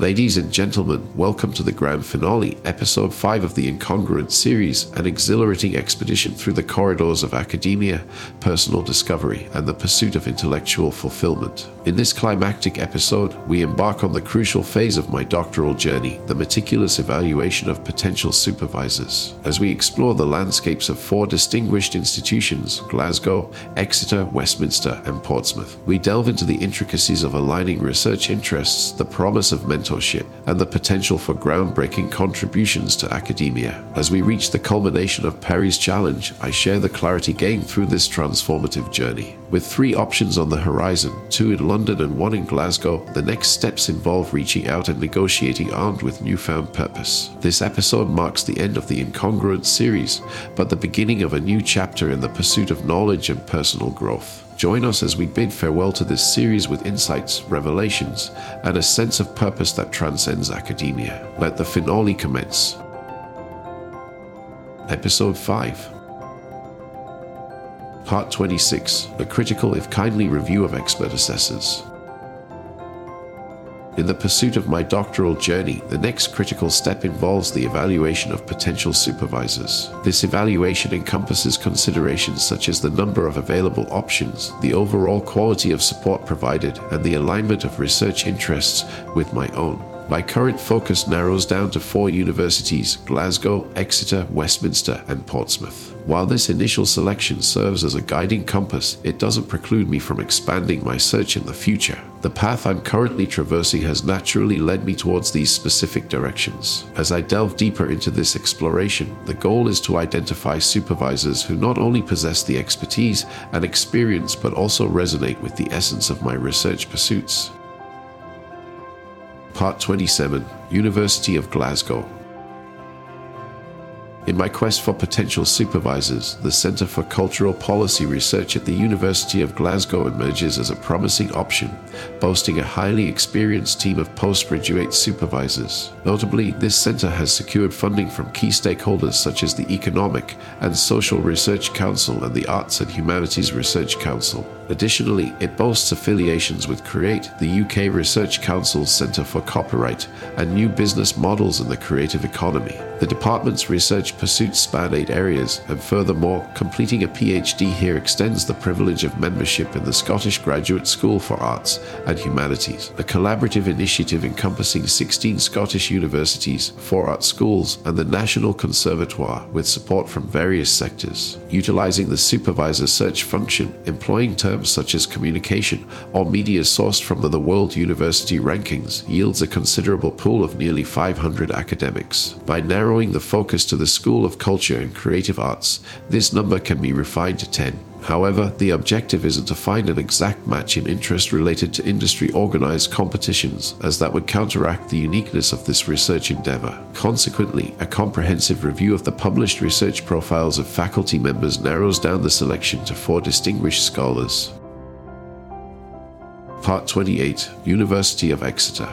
Ladies and gentlemen, welcome to the grand finale, episode 5 of the Incongruent series, an exhilarating expedition through the corridors of academia, personal discovery, and the pursuit of intellectual fulfillment. In this climactic episode, we embark on the crucial phase of my doctoral journey, the meticulous evaluation of potential supervisors. As we explore the landscapes of four distinguished institutions Glasgow, Exeter, Westminster, and Portsmouth, we delve into the intricacies of aligning research interests, the promise of mental mentorship and the potential for groundbreaking contributions to academia. As we reach the culmination of Perry's challenge, I share the clarity gained through this transformative journey. With three options on the horizon, two in London and one in Glasgow, the next steps involve reaching out and negotiating armed with newfound purpose. This episode marks the end of the Incongruent series, but the beginning of a new chapter in the pursuit of knowledge and personal growth. Join us as we bid farewell to this series with insights, revelations, and a sense of purpose that transcends academia. Let the finale commence. Episode 5 Part 26 A critical, if kindly, review of expert assessors. In the pursuit of my doctoral journey, the next critical step involves the evaluation of potential supervisors. This evaluation encompasses considerations such as the number of available options, the overall quality of support provided, and the alignment of research interests with my own. My current focus narrows down to four universities Glasgow, Exeter, Westminster, and Portsmouth. While this initial selection serves as a guiding compass, it doesn't preclude me from expanding my search in the future. The path I'm currently traversing has naturally led me towards these specific directions. As I delve deeper into this exploration, the goal is to identify supervisors who not only possess the expertise and experience but also resonate with the essence of my research pursuits. Part 27 University of Glasgow in my quest for potential supervisors, the Centre for Cultural Policy Research at the University of Glasgow emerges as a promising option, boasting a highly experienced team of postgraduate supervisors. Notably, this centre has secured funding from key stakeholders such as the Economic and Social Research Council and the Arts and Humanities Research Council. Additionally, it boasts affiliations with CREATE, the UK Research Council's Centre for Copyright, and new business models in the creative economy. The department's research pursuits span eight areas, and furthermore, completing a PhD here extends the privilege of membership in the Scottish Graduate School for Arts and Humanities, a collaborative initiative encompassing 16 Scottish universities, four art schools, and the National Conservatoire with support from various sectors. Utilizing the supervisor search function, employing terms such as communication or media sourced from the World University Rankings yields a considerable pool of nearly 500 academics. By narrowing the focus to the School of Culture and Creative Arts, this number can be refined to 10. However, the objective isn't to find an exact match in interest related to industry organized competitions, as that would counteract the uniqueness of this research endeavor. Consequently, a comprehensive review of the published research profiles of faculty members narrows down the selection to four distinguished scholars. Part 28 University of Exeter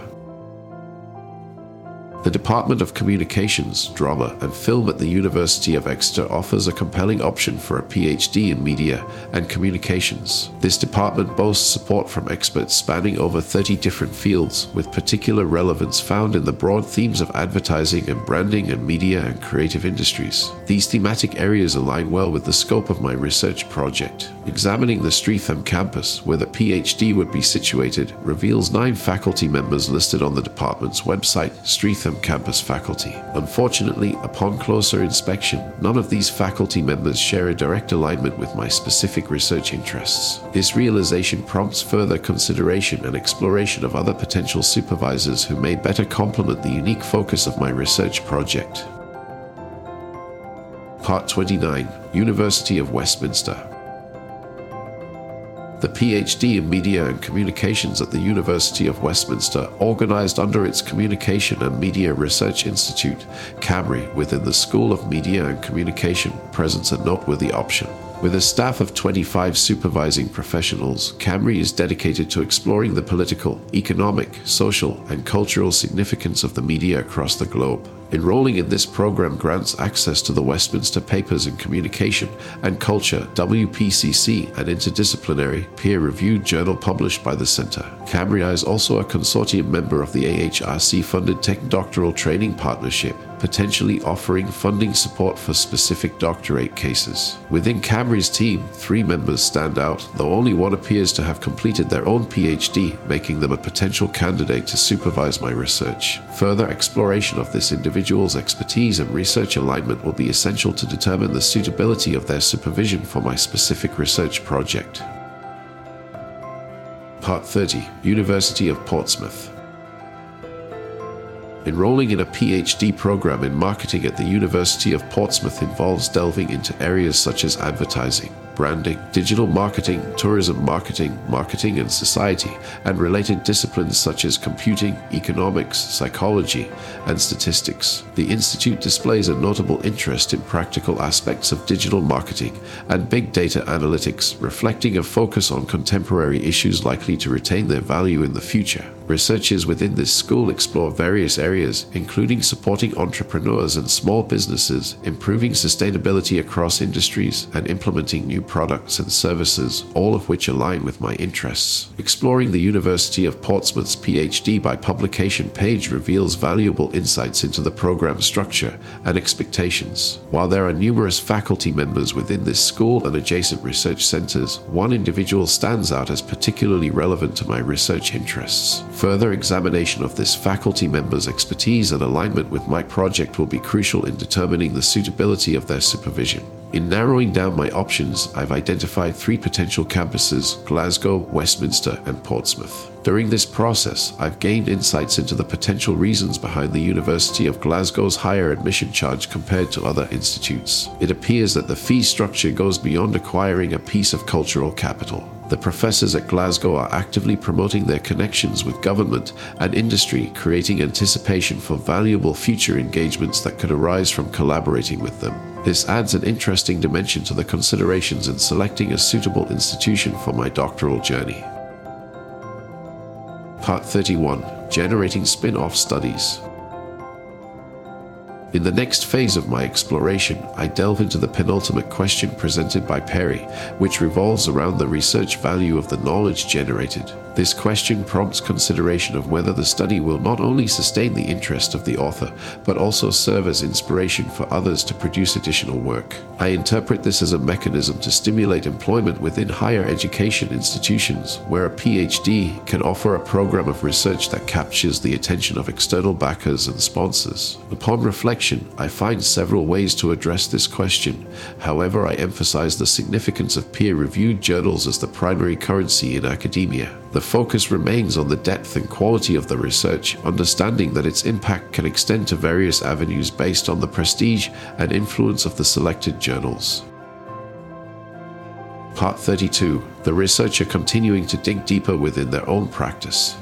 the Department of Communications, Drama and Film at the University of Exeter offers a compelling option for a PhD in Media and Communications. This department boasts support from experts spanning over 30 different fields, with particular relevance found in the broad themes of advertising and branding and media and creative industries. These thematic areas align well with the scope of my research project. Examining the Streatham campus, where the PhD would be situated, reveals nine faculty members listed on the department's website, Streatham campus faculty. Unfortunately, upon closer inspection, none of these faculty members share a direct alignment with my specific research interests. This realization prompts further consideration and exploration of other potential supervisors who may better complement the unique focus of my research project. Part 29 University of Westminster the PhD in Media and Communications at the University of Westminster, organized under its Communication and Media Research Institute, CAMRI, within the School of Media and Communication, presents a noteworthy option. With a staff of 25 supervising professionals, CAMRI is dedicated to exploring the political, economic, social, and cultural significance of the media across the globe. Enrolling in this program grants access to the Westminster Papers in Communication and Culture WPCC, an interdisciplinary, peer reviewed journal published by the Center. CAMRI is also a consortium member of the AHRC funded Tech Doctoral Training Partnership potentially offering funding support for specific doctorate cases. Within CAMRI's team, three members stand out, though only one appears to have completed their own PhD, making them a potential candidate to supervise my research. Further exploration of this individual's expertise and research alignment will be essential to determine the suitability of their supervision for my specific research project. Part 30 University of Portsmouth Enrolling in a PhD program in marketing at the University of Portsmouth involves delving into areas such as advertising, branding, digital marketing, tourism marketing, marketing and society, and related disciplines such as computing, economics, psychology, and statistics. The Institute displays a notable interest in practical aspects of digital marketing and big data analytics, reflecting a focus on contemporary issues likely to retain their value in the future. Researchers within this school explore various areas, including supporting entrepreneurs and small businesses, improving sustainability across industries, and implementing new products and services, all of which align with my interests. Exploring the University of Portsmouth's PhD by publication page reveals valuable insights into the program structure and expectations. While there are numerous faculty members within this school and adjacent research centers, one individual stands out as particularly relevant to my research interests. Further examination of this faculty member's expertise and alignment with my project will be crucial in determining the suitability of their supervision. In narrowing down my options, I've identified three potential campuses Glasgow, Westminster, and Portsmouth. During this process, I've gained insights into the potential reasons behind the University of Glasgow's higher admission charge compared to other institutes. It appears that the fee structure goes beyond acquiring a piece of cultural capital. The professors at Glasgow are actively promoting their connections with government and industry, creating anticipation for valuable future engagements that could arise from collaborating with them. This adds an interesting dimension to the considerations in selecting a suitable institution for my doctoral journey. Part 31 Generating Spin off Studies. In the next phase of my exploration, I delve into the penultimate question presented by Perry, which revolves around the research value of the knowledge generated. This question prompts consideration of whether the study will not only sustain the interest of the author, but also serve as inspiration for others to produce additional work. I interpret this as a mechanism to stimulate employment within higher education institutions, where a PhD can offer a program of research that captures the attention of external backers and sponsors. Upon reflection, I find several ways to address this question. However, I emphasize the significance of peer reviewed journals as the primary currency in academia. The focus remains on the depth and quality of the research, understanding that its impact can extend to various avenues based on the prestige and influence of the selected journals. Part 32 The researcher continuing to dig deeper within their own practice.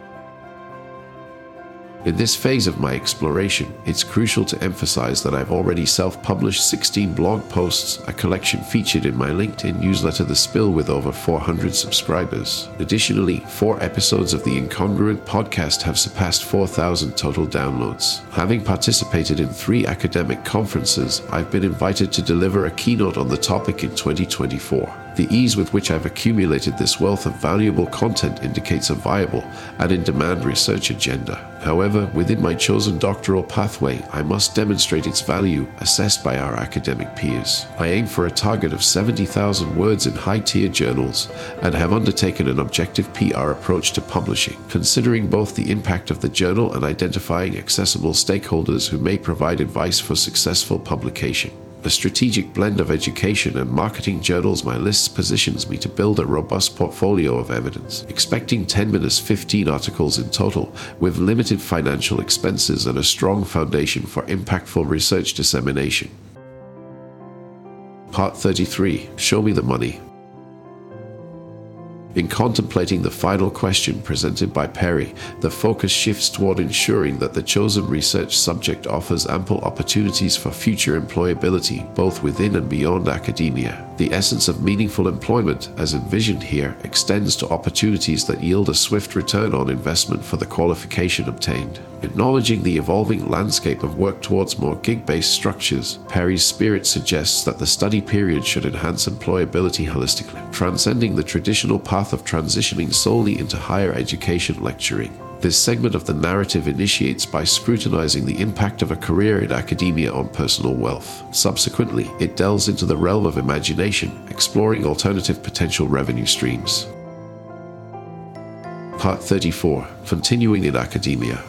In this phase of my exploration, it's crucial to emphasize that I've already self published 16 blog posts, a collection featured in my LinkedIn newsletter The Spill with over 400 subscribers. Additionally, four episodes of the Incongruent podcast have surpassed 4,000 total downloads. Having participated in three academic conferences, I've been invited to deliver a keynote on the topic in 2024. The ease with which I've accumulated this wealth of valuable content indicates a viable and in demand research agenda. However, within my chosen doctoral pathway, I must demonstrate its value assessed by our academic peers. I aim for a target of 70,000 words in high tier journals and have undertaken an objective PR approach to publishing, considering both the impact of the journal and identifying accessible stakeholders who may provide advice for successful publication. A strategic blend of education and marketing journals my list positions me to build a robust portfolio of evidence, expecting 10 minutes 15 articles in total, with limited financial expenses and a strong foundation for impactful research dissemination. Part 33 Show Me the Money in contemplating the final question presented by Perry, the focus shifts toward ensuring that the chosen research subject offers ample opportunities for future employability, both within and beyond academia. The essence of meaningful employment, as envisioned here, extends to opportunities that yield a swift return on investment for the qualification obtained. Acknowledging the evolving landscape of work towards more gig based structures, Perry's spirit suggests that the study period should enhance employability holistically, transcending the traditional path of transitioning solely into higher education lecturing. This segment of the narrative initiates by scrutinizing the impact of a career in academia on personal wealth. Subsequently, it delves into the realm of imagination, exploring alternative potential revenue streams. Part 34 Continuing in Academia.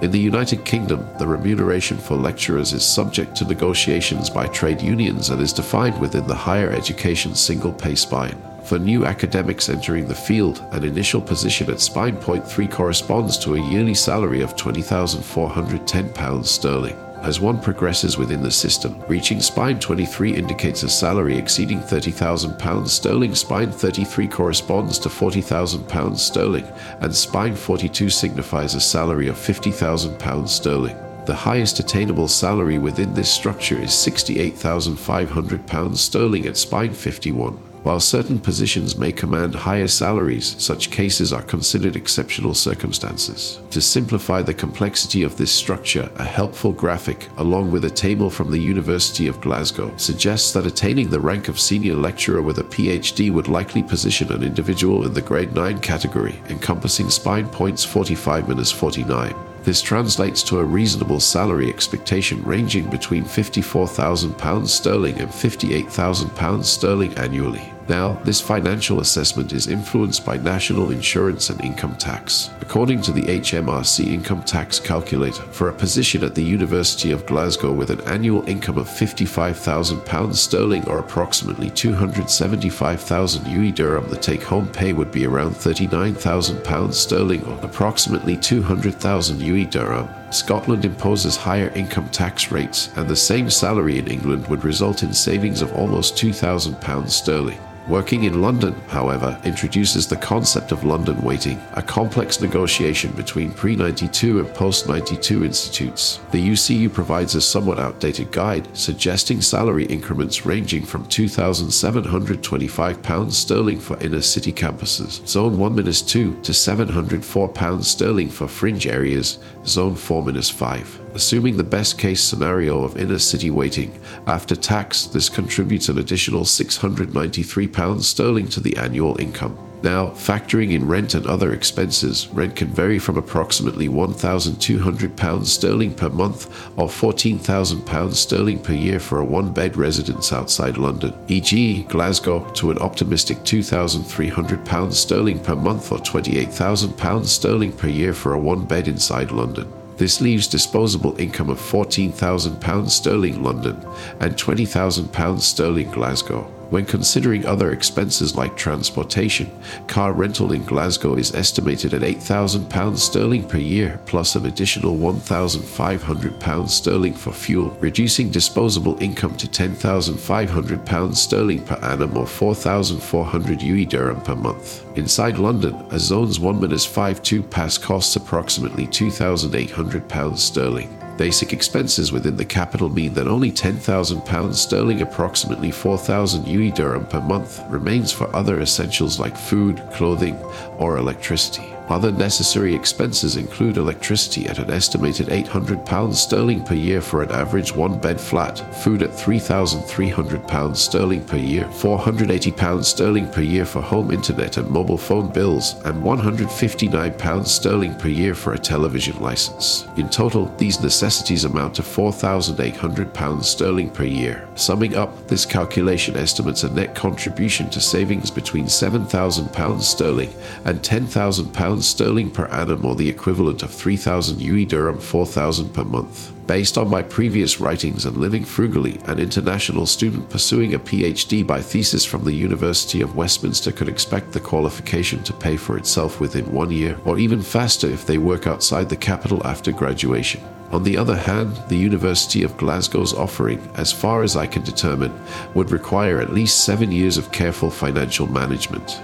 In the United Kingdom, the remuneration for lecturers is subject to negotiations by trade unions and is defined within the higher education single pay spine. For new academics entering the field, an initial position at Spine Point 3 corresponds to a yearly salary of £20,410 sterling. As one progresses within the system, reaching Spine 23 indicates a salary exceeding £30,000 sterling, Spine 33 corresponds to £40,000 sterling, and Spine 42 signifies a salary of £50,000 sterling. The highest attainable salary within this structure is £68,500 sterling at Spine 51. While certain positions may command higher salaries, such cases are considered exceptional circumstances. To simplify the complexity of this structure, a helpful graphic, along with a table from the University of Glasgow, suggests that attaining the rank of senior lecturer with a PhD would likely position an individual in the grade 9 category, encompassing spine points 45 minus 49. This translates to a reasonable salary expectation ranging between £54,000 sterling and £58,000 sterling annually. Now, this financial assessment is influenced by national insurance and income tax. According to the HMRC income tax calculator, for a position at the University of Glasgow with an annual income of £55,000 sterling or approximately 275,000 UAE dirham, the take home pay would be around £39,000 sterling or approximately 200,000 UAE dirham. Scotland imposes higher income tax rates, and the same salary in England would result in savings of almost £2,000 sterling. Working in London, however, introduces the concept of London weighting, a complex negotiation between pre 92 and post 92 institutes. The UCU provides a somewhat outdated guide suggesting salary increments ranging from £2,725 sterling for inner city campuses, Zone 1 2 to £704 sterling for fringe areas, Zone 4 5. Assuming the best case scenario of inner city weighting, after tax, this contributes an additional £693 sterling to the annual income. Now, factoring in rent and other expenses, rent can vary from approximately £1,200 sterling per month or £14,000 sterling per year for a one bed residence outside London, e.g., Glasgow, to an optimistic £2,300 sterling per month or £28,000 sterling per year for a one bed inside London. This leaves disposable income of £14,000 sterling London and £20,000 sterling Glasgow. When considering other expenses like transportation, car rental in Glasgow is estimated at £8,000 sterling per year, plus an additional £1,500 sterling for fuel, reducing disposable income to £10,500 sterling per annum or 4,400 UAE dirham per month. Inside London, a Zones 1 minus 5 2 pass costs approximately £2,800 sterling. Basic expenses within the capital mean that only £10,000 sterling, approximately 4,000 UAE dirham per month, remains for other essentials like food, clothing, or electricity. Other necessary expenses include electricity at an estimated £800 sterling per year for an average one bed flat, food at £3,300 sterling per year, £480 sterling per year for home internet and mobile phone bills, and £159 sterling per year for a television license. In total, these necessities amount to £4,800 sterling per year. Summing up, this calculation estimates a net contribution to savings between £7,000 sterling and £10,000 pounds sterling per annum or the equivalent of 3,000 UAE dirham 4,000 per month. Based on my previous writings and living frugally, an international student pursuing a PhD by thesis from the University of Westminster could expect the qualification to pay for itself within one year, or even faster if they work outside the capital after graduation. On the other hand, the University of Glasgow's offering, as far as I can determine, would require at least seven years of careful financial management.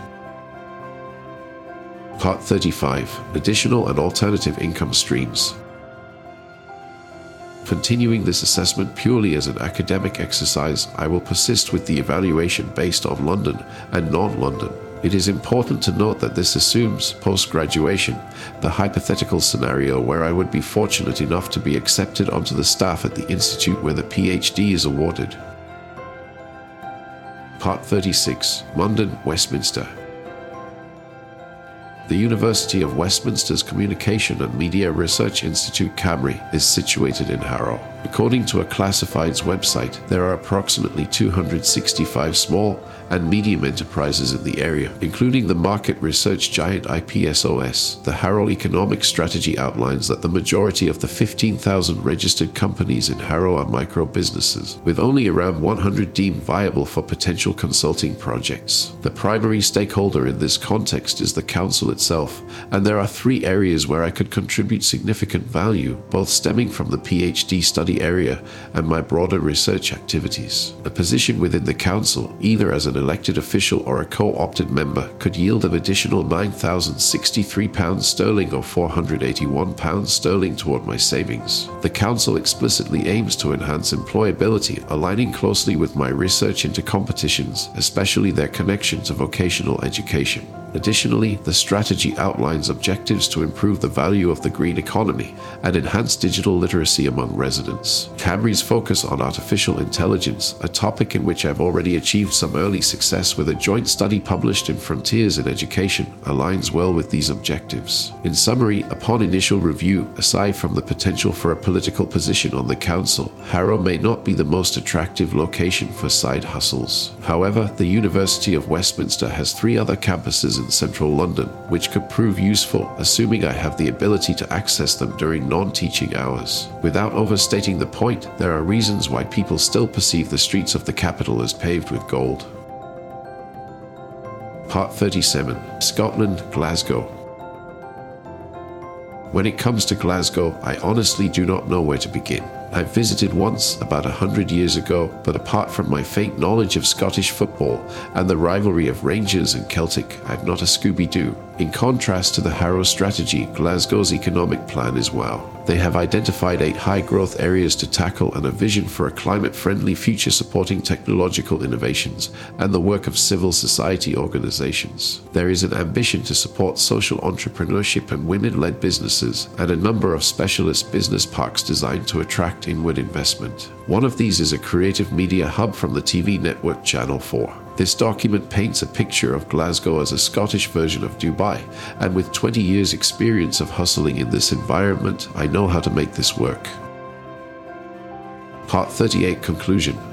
Part 35 Additional and Alternative Income Streams. Continuing this assessment purely as an academic exercise, I will persist with the evaluation based on London and non London. It is important to note that this assumes, post graduation, the hypothetical scenario where I would be fortunate enough to be accepted onto the staff at the institute where the PhD is awarded. Part 36 London, Westminster. The University of Westminster's Communication and Media Research Institute CAMRI is situated in Harrow. According to a classifieds website, there are approximately 265 small and medium enterprises in the area, including the market research giant IPSOS. The Harrow Economic Strategy outlines that the majority of the 15,000 registered companies in Harrow are micro businesses, with only around 100 deemed viable for potential consulting projects. The primary stakeholder in this context is the council itself, and there are three areas where I could contribute significant value, both stemming from the PhD study area and my broader research activities. A position within the council, either as an elected official or a co opted member, could yield an additional £9,063 sterling or £481 sterling toward my savings. The council explicitly aims to enhance employability, aligning closely with my research into competitions, especially their connection to vocational education. Additionally, the strategy outlines objectives to improve the value of the green economy and enhance digital literacy among residents. CAMRI's focus on artificial intelligence, a topic in which I've already achieved some early success with a joint study published in Frontiers in Education, aligns well with these objectives. In summary, upon initial review, aside from the potential for a political position on the council, Harrow may not be the most attractive location for side hustles. However, the University of Westminster has three other campuses in central London, which could prove useful, assuming I have the ability to access them during non teaching hours. Without overstating the point, there are reasons why people still perceive the streets of the capital as paved with gold. Part 37 Scotland, Glasgow. When it comes to Glasgow, I honestly do not know where to begin. I visited once about a hundred years ago, but apart from my faint knowledge of Scottish football and the rivalry of Rangers and Celtic, I've not a Scooby Doo. In contrast to the Harrow strategy, Glasgow's economic plan is well. They have identified eight high growth areas to tackle and a vision for a climate friendly future supporting technological innovations and the work of civil society organizations. There is an ambition to support social entrepreneurship and women led businesses, and a number of specialist business parks designed to attract inward investment. One of these is a creative media hub from the TV network Channel 4. This document paints a picture of Glasgow as a Scottish version of Dubai, and with 20 years' experience of hustling in this environment, I know how to make this work. Part 38 Conclusion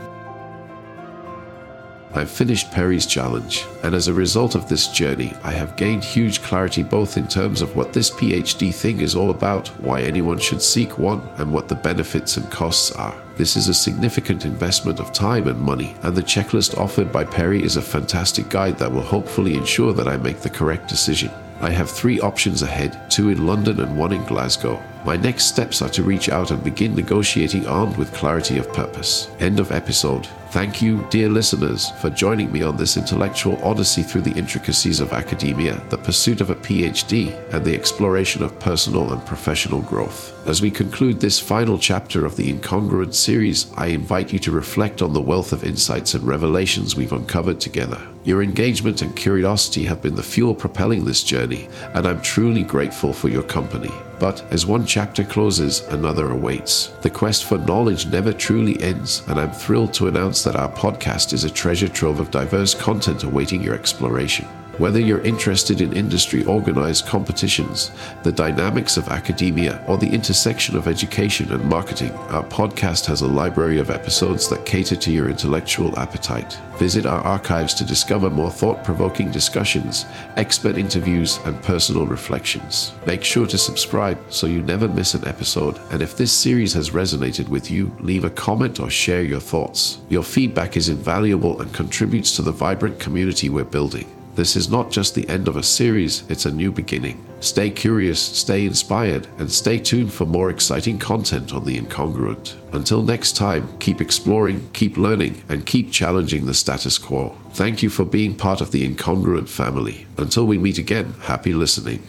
I've finished Perry's challenge, and as a result of this journey, I have gained huge clarity both in terms of what this PhD thing is all about, why anyone should seek one, and what the benefits and costs are. This is a significant investment of time and money, and the checklist offered by Perry is a fantastic guide that will hopefully ensure that I make the correct decision. I have three options ahead two in London and one in Glasgow. My next steps are to reach out and begin negotiating armed with clarity of purpose. End of episode. Thank you, dear listeners, for joining me on this intellectual odyssey through the intricacies of academia, the pursuit of a PhD, and the exploration of personal and professional growth. As we conclude this final chapter of the Incongruent series, I invite you to reflect on the wealth of insights and revelations we've uncovered together. Your engagement and curiosity have been the fuel propelling this journey, and I'm truly grateful for your company. But as one chapter closes, another awaits. The quest for knowledge never truly ends, and I'm thrilled to announce that our podcast is a treasure trove of diverse content awaiting your exploration. Whether you're interested in industry organized competitions, the dynamics of academia, or the intersection of education and marketing, our podcast has a library of episodes that cater to your intellectual appetite. Visit our archives to discover more thought provoking discussions, expert interviews, and personal reflections. Make sure to subscribe so you never miss an episode. And if this series has resonated with you, leave a comment or share your thoughts. Your feedback is invaluable and contributes to the vibrant community we're building. This is not just the end of a series, it's a new beginning. Stay curious, stay inspired, and stay tuned for more exciting content on the incongruent. Until next time, keep exploring, keep learning, and keep challenging the status quo. Thank you for being part of the incongruent family. Until we meet again, happy listening.